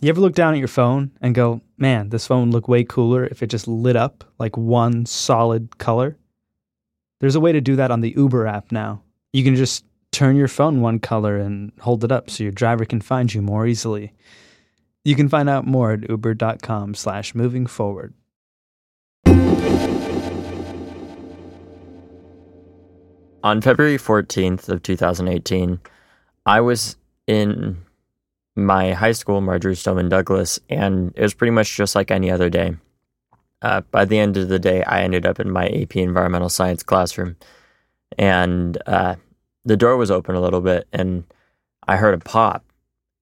You ever look down at your phone and go, man, this phone would look way cooler if it just lit up like one solid color? There's a way to do that on the Uber app now. You can just turn your phone one color and hold it up so your driver can find you more easily. You can find out more at uber.com slash moving forward. On February 14th of 2018, I was in my high school, Marjory Stoneman Douglas, and it was pretty much just like any other day. Uh, by the end of the day, I ended up in my AP Environmental Science classroom, and uh, the door was open a little bit, and I heard a pop.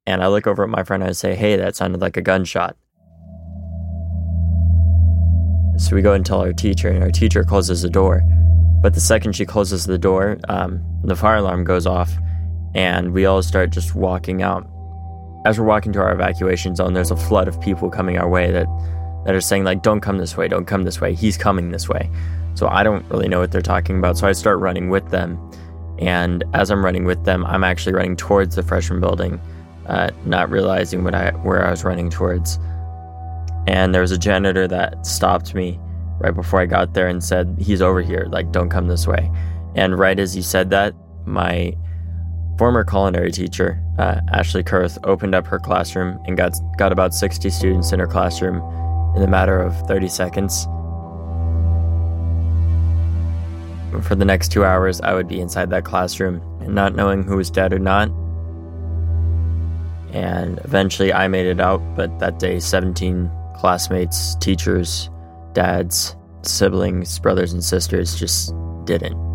And I look over at my friend and I say, Hey, that sounded like a gunshot. So we go and tell our teacher, and our teacher closes the door. But the second she closes the door, um, the fire alarm goes off, and we all start just walking out. As we're walking to our evacuation zone, there's a flood of people coming our way that, that are saying, like, don't come this way, don't come this way, he's coming this way. So I don't really know what they're talking about. So I start running with them. And as I'm running with them, I'm actually running towards the freshman building, uh, not realizing what I, where I was running towards. And there was a janitor that stopped me right before I got there and said, He's over here, like, don't come this way. And right as he said that, my former culinary teacher, uh, Ashley Kurth, opened up her classroom and got, got about 60 students in her classroom in the matter of 30 seconds. For the next two hours, I would be inside that classroom and not knowing who was dead or not. And eventually I made it out, but that day, 17 classmates, teachers, dads, siblings, brothers, and sisters just didn't.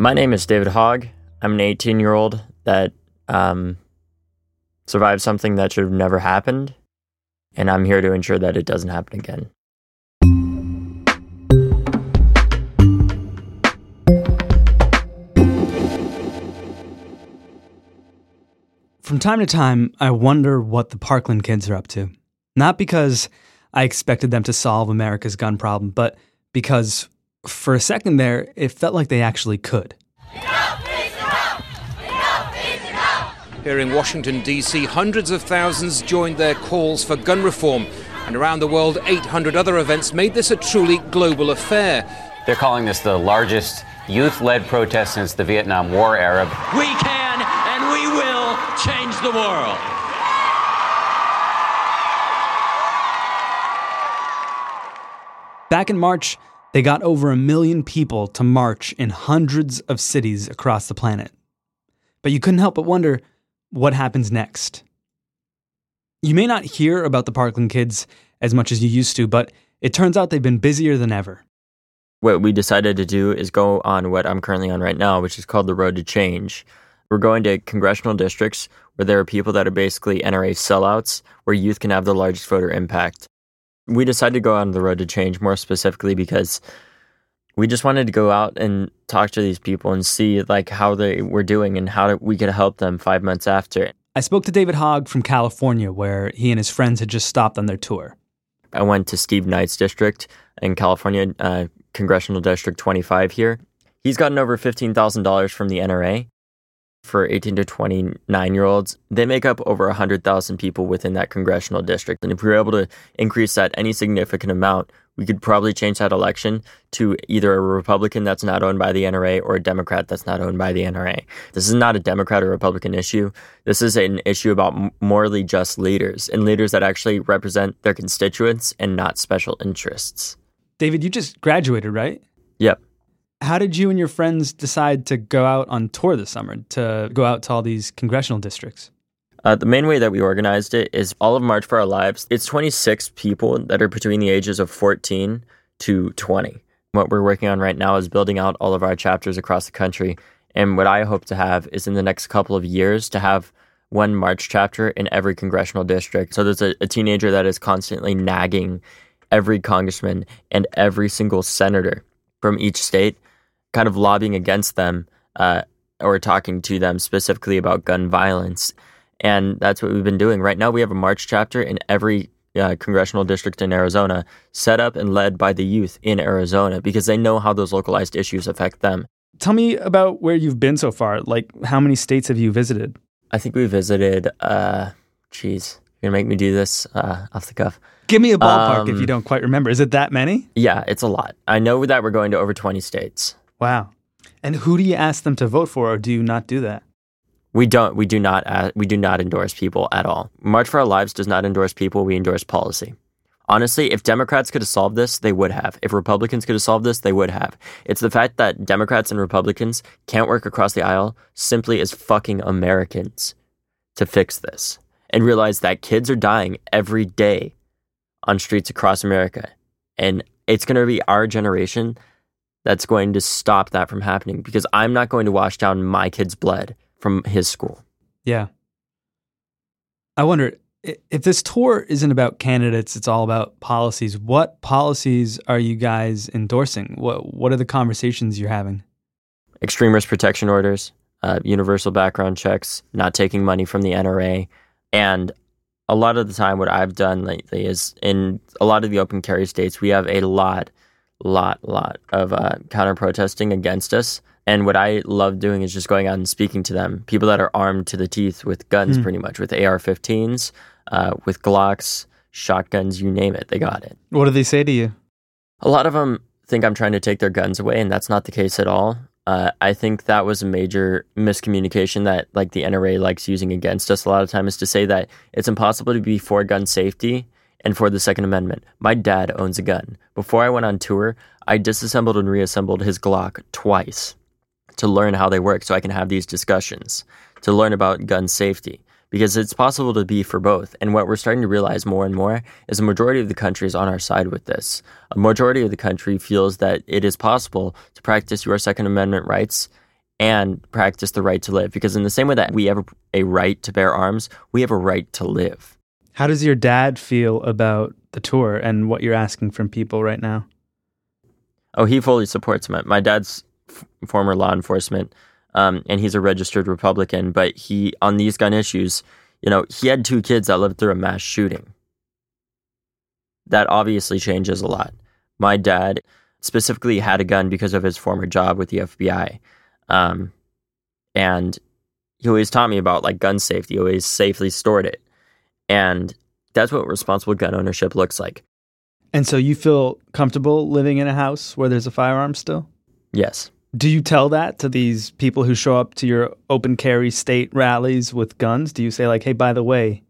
My name is David Hogg. I'm an 18 year old that um, survived something that should have never happened, and I'm here to ensure that it doesn't happen again. From time to time, I wonder what the Parkland kids are up to. Not because I expected them to solve America's gun problem, but because for a second there, it felt like they actually could. Here in Washington, D.C., hundreds of thousands joined their calls for gun reform. And around the world, 800 other events made this a truly global affair. They're calling this the largest youth led protest since the Vietnam War era. We can and we will change the world. Back in March, they got over a million people to march in hundreds of cities across the planet. But you couldn't help but wonder what happens next. You may not hear about the Parkland kids as much as you used to, but it turns out they've been busier than ever. What we decided to do is go on what I'm currently on right now, which is called the Road to Change. We're going to congressional districts where there are people that are basically NRA sellouts, where youth can have the largest voter impact. We decided to go on the Road to Change more specifically because we just wanted to go out and talk to these people and see like how they were doing and how we could help them five months after. I spoke to David Hogg from California, where he and his friends had just stopped on their tour. I went to Steve Knight's district in California, uh, Congressional District 25 here. He's gotten over $15,000 from the NRA for 18 to 29 year olds. They make up over 100,000 people within that congressional district. And if we were able to increase that any significant amount, we could probably change that election to either a Republican that's not owned by the NRA or a Democrat that's not owned by the NRA. This is not a Democrat or Republican issue. This is an issue about morally just leaders and leaders that actually represent their constituents and not special interests. David, you just graduated, right? Yep. How did you and your friends decide to go out on tour this summer, to go out to all these congressional districts? Uh, the main way that we organized it is all of March for Our Lives. It's 26 people that are between the ages of 14 to 20. What we're working on right now is building out all of our chapters across the country. And what I hope to have is in the next couple of years to have one March chapter in every congressional district. So there's a, a teenager that is constantly nagging every congressman and every single senator from each state, kind of lobbying against them uh, or talking to them specifically about gun violence. And that's what we've been doing. Right now, we have a March chapter in every uh, congressional district in Arizona, set up and led by the youth in Arizona because they know how those localized issues affect them. Tell me about where you've been so far. Like, how many states have you visited? I think we visited, uh, geez, you're going to make me do this uh, off the cuff. Give me a ballpark if Um, you don't quite remember. Is it that many? Yeah, it's a lot. I know that we're going to over 20 states. Wow. And who do you ask them to vote for, or do you not do that? We don't. We do not. Uh, we do not endorse people at all. March for Our Lives does not endorse people. We endorse policy. Honestly, if Democrats could have solved this, they would have. If Republicans could have solved this, they would have. It's the fact that Democrats and Republicans can't work across the aisle simply as fucking Americans to fix this and realize that kids are dying every day on streets across America. And it's going to be our generation that's going to stop that from happening because I'm not going to wash down my kid's blood from his school. Yeah. I wonder if this tour isn't about candidates, it's all about policies. What policies are you guys endorsing? What What are the conversations you're having? Extreme risk protection orders, uh, universal background checks, not taking money from the NRA. And a lot of the time, what I've done lately is in a lot of the open carry states, we have a lot, lot, lot of uh, counter protesting against us. And what I love doing is just going out and speaking to them, people that are armed to the teeth with guns, Hmm. pretty much, with AR 15s, uh, with Glocks, shotguns, you name it, they got it. What do they say to you? A lot of them think I'm trying to take their guns away, and that's not the case at all. Uh, I think that was a major miscommunication that like the NRA likes using against us a lot of times is to say that it's impossible to be for gun safety and for the Second Amendment. My dad owns a gun. Before I went on tour, I disassembled and reassembled his Glock twice to learn how they work so I can have these discussions, to learn about gun safety. Because it's possible to be for both. And what we're starting to realize more and more is a majority of the country is on our side with this. A majority of the country feels that it is possible to practice your Second Amendment rights and practice the right to live. Because in the same way that we have a, right to bear arms, we have a right to live. How does your dad feel about the tour and what you're asking from people right now? Oh, he fully supports him. My dad's f- former law enforcement, um, and he's a registered Republican. But he, on these gun issues, you know, he had two kids that lived through a mass shooting. That obviously changes a lot. My dad specifically had a gun because of his former job with the FBI, um, and he always taught me about like gun safety. He always safely stored it, and that's what responsible gun ownership looks like. And so you feel comfortable living in a house where there's a firearm still? Yes. Do you tell that to these people who show up to your open carry state rallies with guns? Do you say like, "Hey, by the way,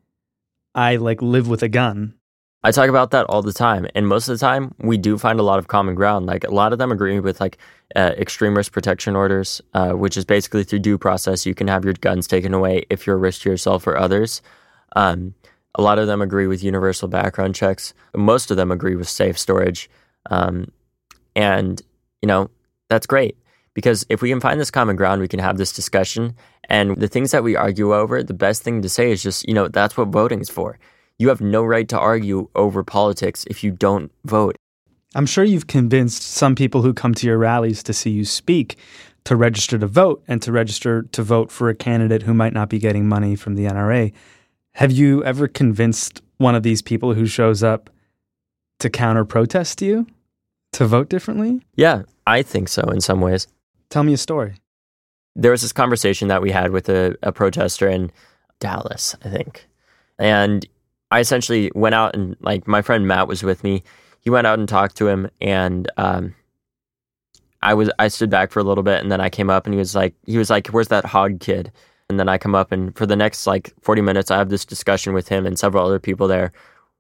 I like live with a gun." I talk about that all the time, and most of the time, we do find a lot of common ground. Like a lot of them agree with like uh, extreme risk protection orders, uh, which is basically through due process, you can have your guns taken away if you're a risk to yourself or others. Um, a lot of them agree with universal background checks. Most of them agree with safe storage, um, and you know that's great because if we can find this common ground, we can have this discussion. And the things that we argue over, the best thing to say is just you know that's what voting is for. You have no right to argue over politics if you don't vote. I'm sure you've convinced some people who come to your rallies to see you speak to register to vote and to register to vote for a candidate who might not be getting money from the NRA. Have you ever convinced one of these people who shows up to counter protest you to vote differently? Yeah, I think so in some ways. Tell me a story. There was this conversation that we had with a, a protester in Dallas, I think. And I essentially went out and, like, my friend Matt was with me. He went out and talked to him, and um, I was I stood back for a little bit, and then I came up, and he was like, he was like, "Where's that Hogg kid?" And then I come up, and for the next like forty minutes, I have this discussion with him and several other people there.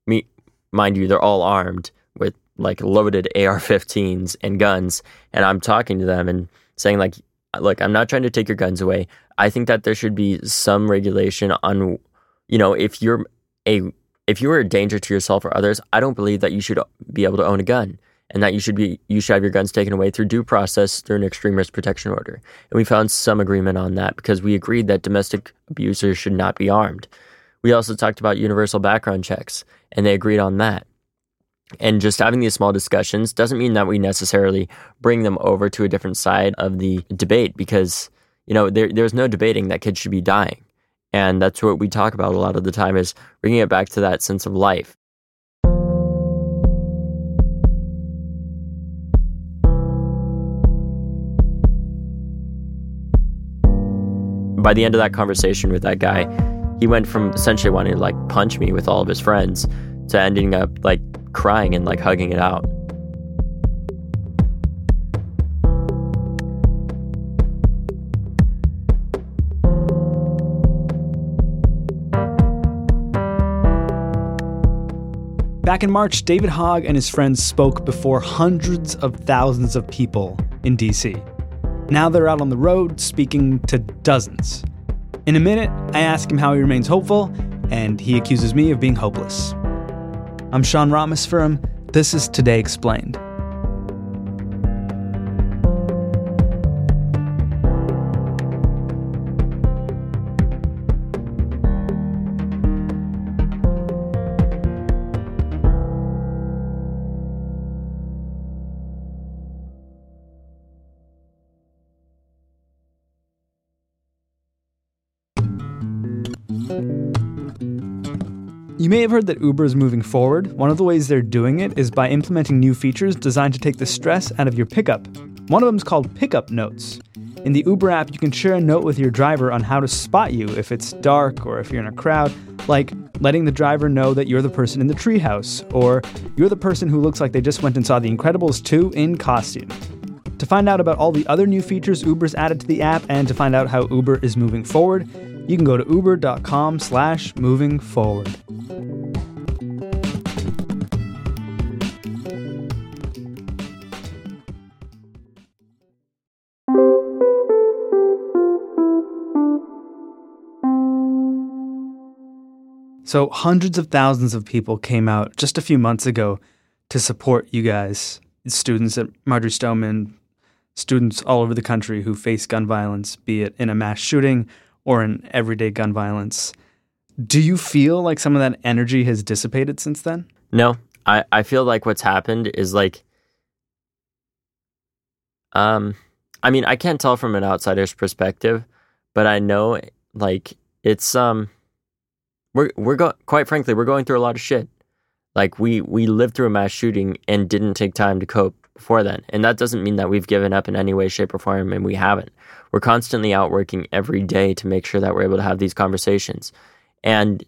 Me, mind you, they're all armed with like loaded AR-15s and guns, and I'm talking to them and saying like, "Look, I'm not trying to take your guns away. I think that there should be some regulation on, you know, if you're a if you are a danger to yourself or others, I don't believe that you should be able to own a gun." and that you should be you should have your guns taken away through due process through an extreme risk protection order. And we found some agreement on that because we agreed that domestic abusers should not be armed. We also talked about universal background checks, and they agreed on that. And just having these small discussions doesn't mean that we necessarily bring them over to a different side of the debate because you know there, there's no debating that kids should be dying. And that's what we talk about a lot of the time is bringing it back to that sense of life. by the end of that conversation with that guy, he went from essentially wanting to like punch me with all of his friends to ending up like crying and like hugging it out. Back in March, David Hogg and his friends spoke before hundreds of thousands of people in DC. Now they're out on the road speaking to dozens. In a minute, I ask him how he remains hopeful, and he accuses me of being hopeless. I'm Sean Ramos Rameswaram. This is Today Explained. You may have heard that Uber is moving forward. One of the ways they're doing it is by implementing new features designed to take the stress out of your pickup. One of them is called Pickup Notes. In the Uber app, you can share a note with your driver on how to spot you if it's dark or if you're in a crowd, like letting the driver know that you're the person in the treehouse, or you're the person who looks like they just went and saw The Incredibles 2 in costume. To find out about all the other new features Uber's added to the app and to find out how Uber is moving forward, you can go to uber.com slash moving forward. So, hundreds of thousands of people came out just a few months ago to support you guys, students at Marjory Stoneman, students all over the country who face gun violence, be it in a mass shooting or in everyday gun violence. Do you feel like some of that energy has dissipated since then? No, I, I feel like what's happened is like, um, I mean, I can't tell from an outsider's perspective, but I know like it's um, we're we're go- quite frankly we're going through a lot of shit. Like we we lived through a mass shooting and didn't take time to cope before then, and that doesn't mean that we've given up in any way, shape, or form, and we haven't. We're constantly out working every day to make sure that we're able to have these conversations, and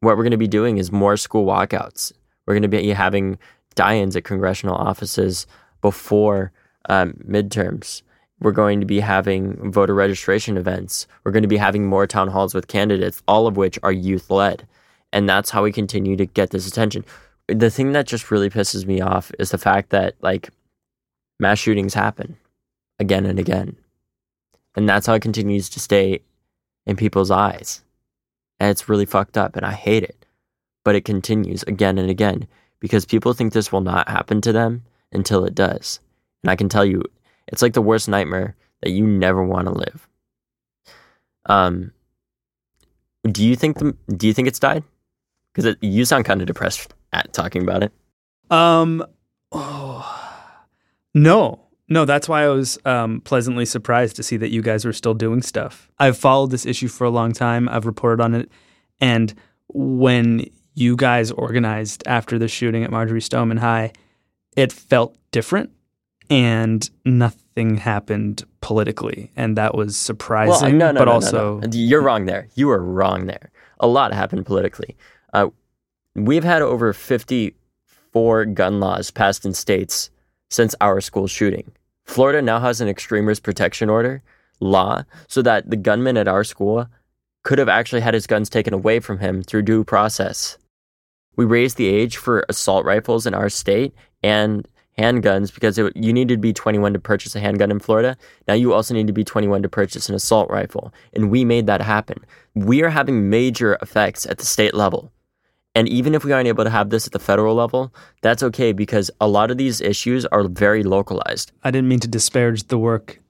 what we're going to be doing is more school walkouts. We're going to be having die-ins at congressional offices before um, midterms. We're going to be having voter registration events. We're going to be having more town halls with candidates, all of which are youth led. And that's how we continue to get this attention. The thing that just really pisses me off is the fact that, like, mass shootings happen again and again. And that's how it continues to stay in people's eyes. And it's really fucked up, and I hate it. But it continues again and again because people think this will not happen to them until it does. And I can tell you, it's like the worst nightmare that you never want to live. Um, do you think the do you think it's died? Because you sound kind of depressed at talking about it. Um, oh, no, no. That's why I was um, pleasantly surprised to see that you guys were still doing stuff. I've followed this issue for a long time. I've reported on it, and when you guys organized after the shooting at Marjory Stoneman High, it felt different and nothing happened politically, and that was surprising. Well, no, no, but no, also, you're wrong there. You are wrong there. A lot happened politically. Uh, we've had over 54 gun laws passed in states since our school shooting. Florida now has an extreme risk protection order law so that the gunman at our school could have actually had his guns taken away from him through due process. We raised the age for assault rifles in our state and handguns because it, you needed to be 21 to purchase a handgun in Florida. Now you also need to be 21 to purchase an assault rifle. And we made that happen. We are having major effects at the state level. And even if we aren't able to have this at the federal level, that's okay because a lot of these issues are very localized. I didn't mean to disparage the work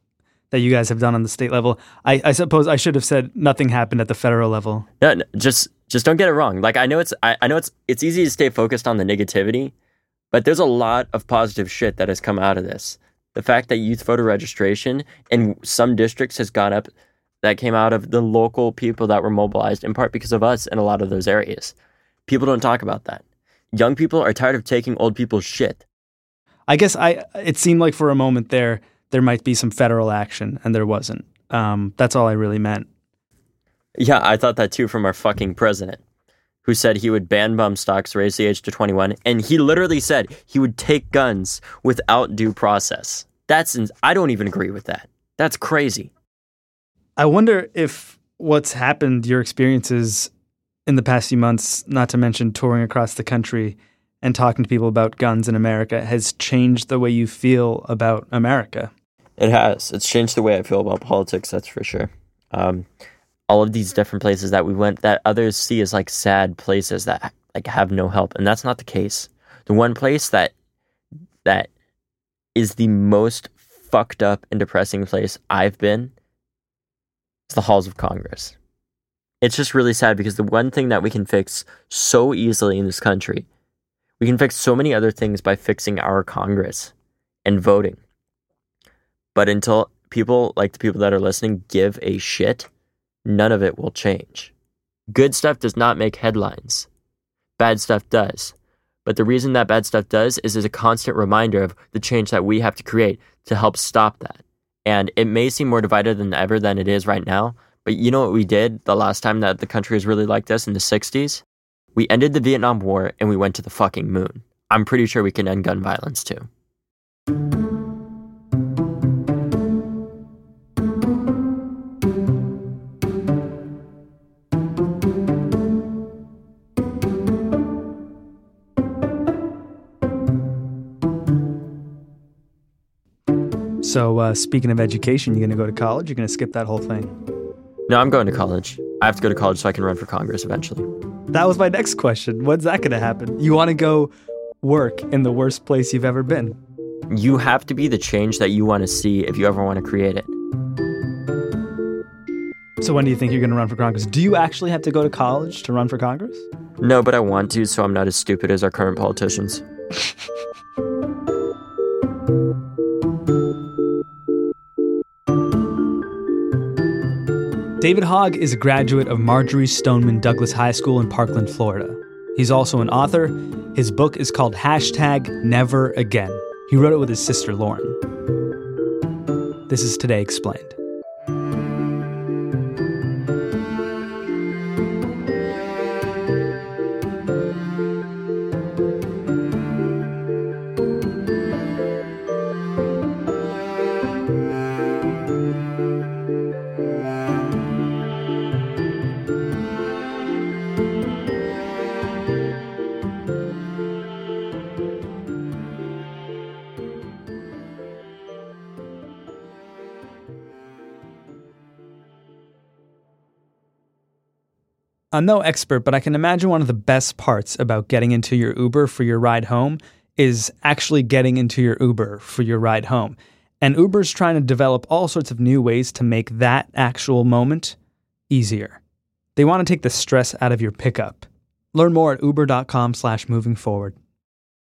that you guys have done on the state level. I, I suppose I should have said nothing happened at the federal level. No, no, just just don't get it wrong. Like I know it's I, I know it's it's easy to stay focused on the negativity, but there's a lot of positive shit that has come out of this. The fact that youth voter registration in some districts has gone up, that came out of the local people that were mobilized in part because of us in a lot of those areas. People don't talk about that. Young people are tired of taking old people's shit. I guess I it seemed like for a moment there there might be some federal action, and there wasn't. Um, that's all I really meant. Yeah, I thought that too from our fucking president, who said he would ban bump stocks, raise the age to 21, and he literally said he would take guns without due process. That's ins- I don't even agree with that. That's crazy. I wonder if what's happened, your experiences in the past few months, not to mention touring across the country and talking to people about guns in America, has changed the way you feel about America. It has. It's changed the way I feel about politics. That's for sure. Um, all of these different places that we went that others see as like sad places that like have no help, and that's not the case. The one place that that is the most fucked up and depressing place I've been is the halls of Congress. It's just really sad because the one thing that we can fix so easily in this country, we can fix so many other things by fixing our Congress and voting. But until people like the people that are listening give a shit, none of it will change. Good stuff does not make headlines. Bad stuff does. But the reason that bad stuff does is as a constant reminder of the change that we have to create to help stop that. And it may seem more divided than ever than it is right now, but you know what we did the last time that the country was really like this in the 60s? We ended the Vietnam War and we went to the fucking moon. I'm pretty sure we can end gun violence too. So, uh, speaking of education, you're going to go to college? You're going to skip that whole thing? No, I'm going to college. I have to go to college so I can run for Congress eventually. That was my next question. When's that going to happen? You want to go work in the worst place you've ever been? You have to be the change that you want to see if you ever want to create it. So, when do you think you're going to run for Congress? Do you actually have to go to college to run for Congress? No, but I want to, so I'm not as stupid as our current politicians. David Hogg is a graduate of Marjory Stoneman Douglas High School in Parkland, Florida. He's also an author. His book is called Hashtag Never Again. He wrote it with his sister Lauren. This is Today Explained. I'm no expert, but I can imagine one of the best parts about getting into your Uber for your ride home is actually getting into your Uber for your ride home. And Uber's trying to develop all sorts of new ways to make that actual moment easier. They want to take the stress out of your pickup. Learn more at uber.com slash moving forward.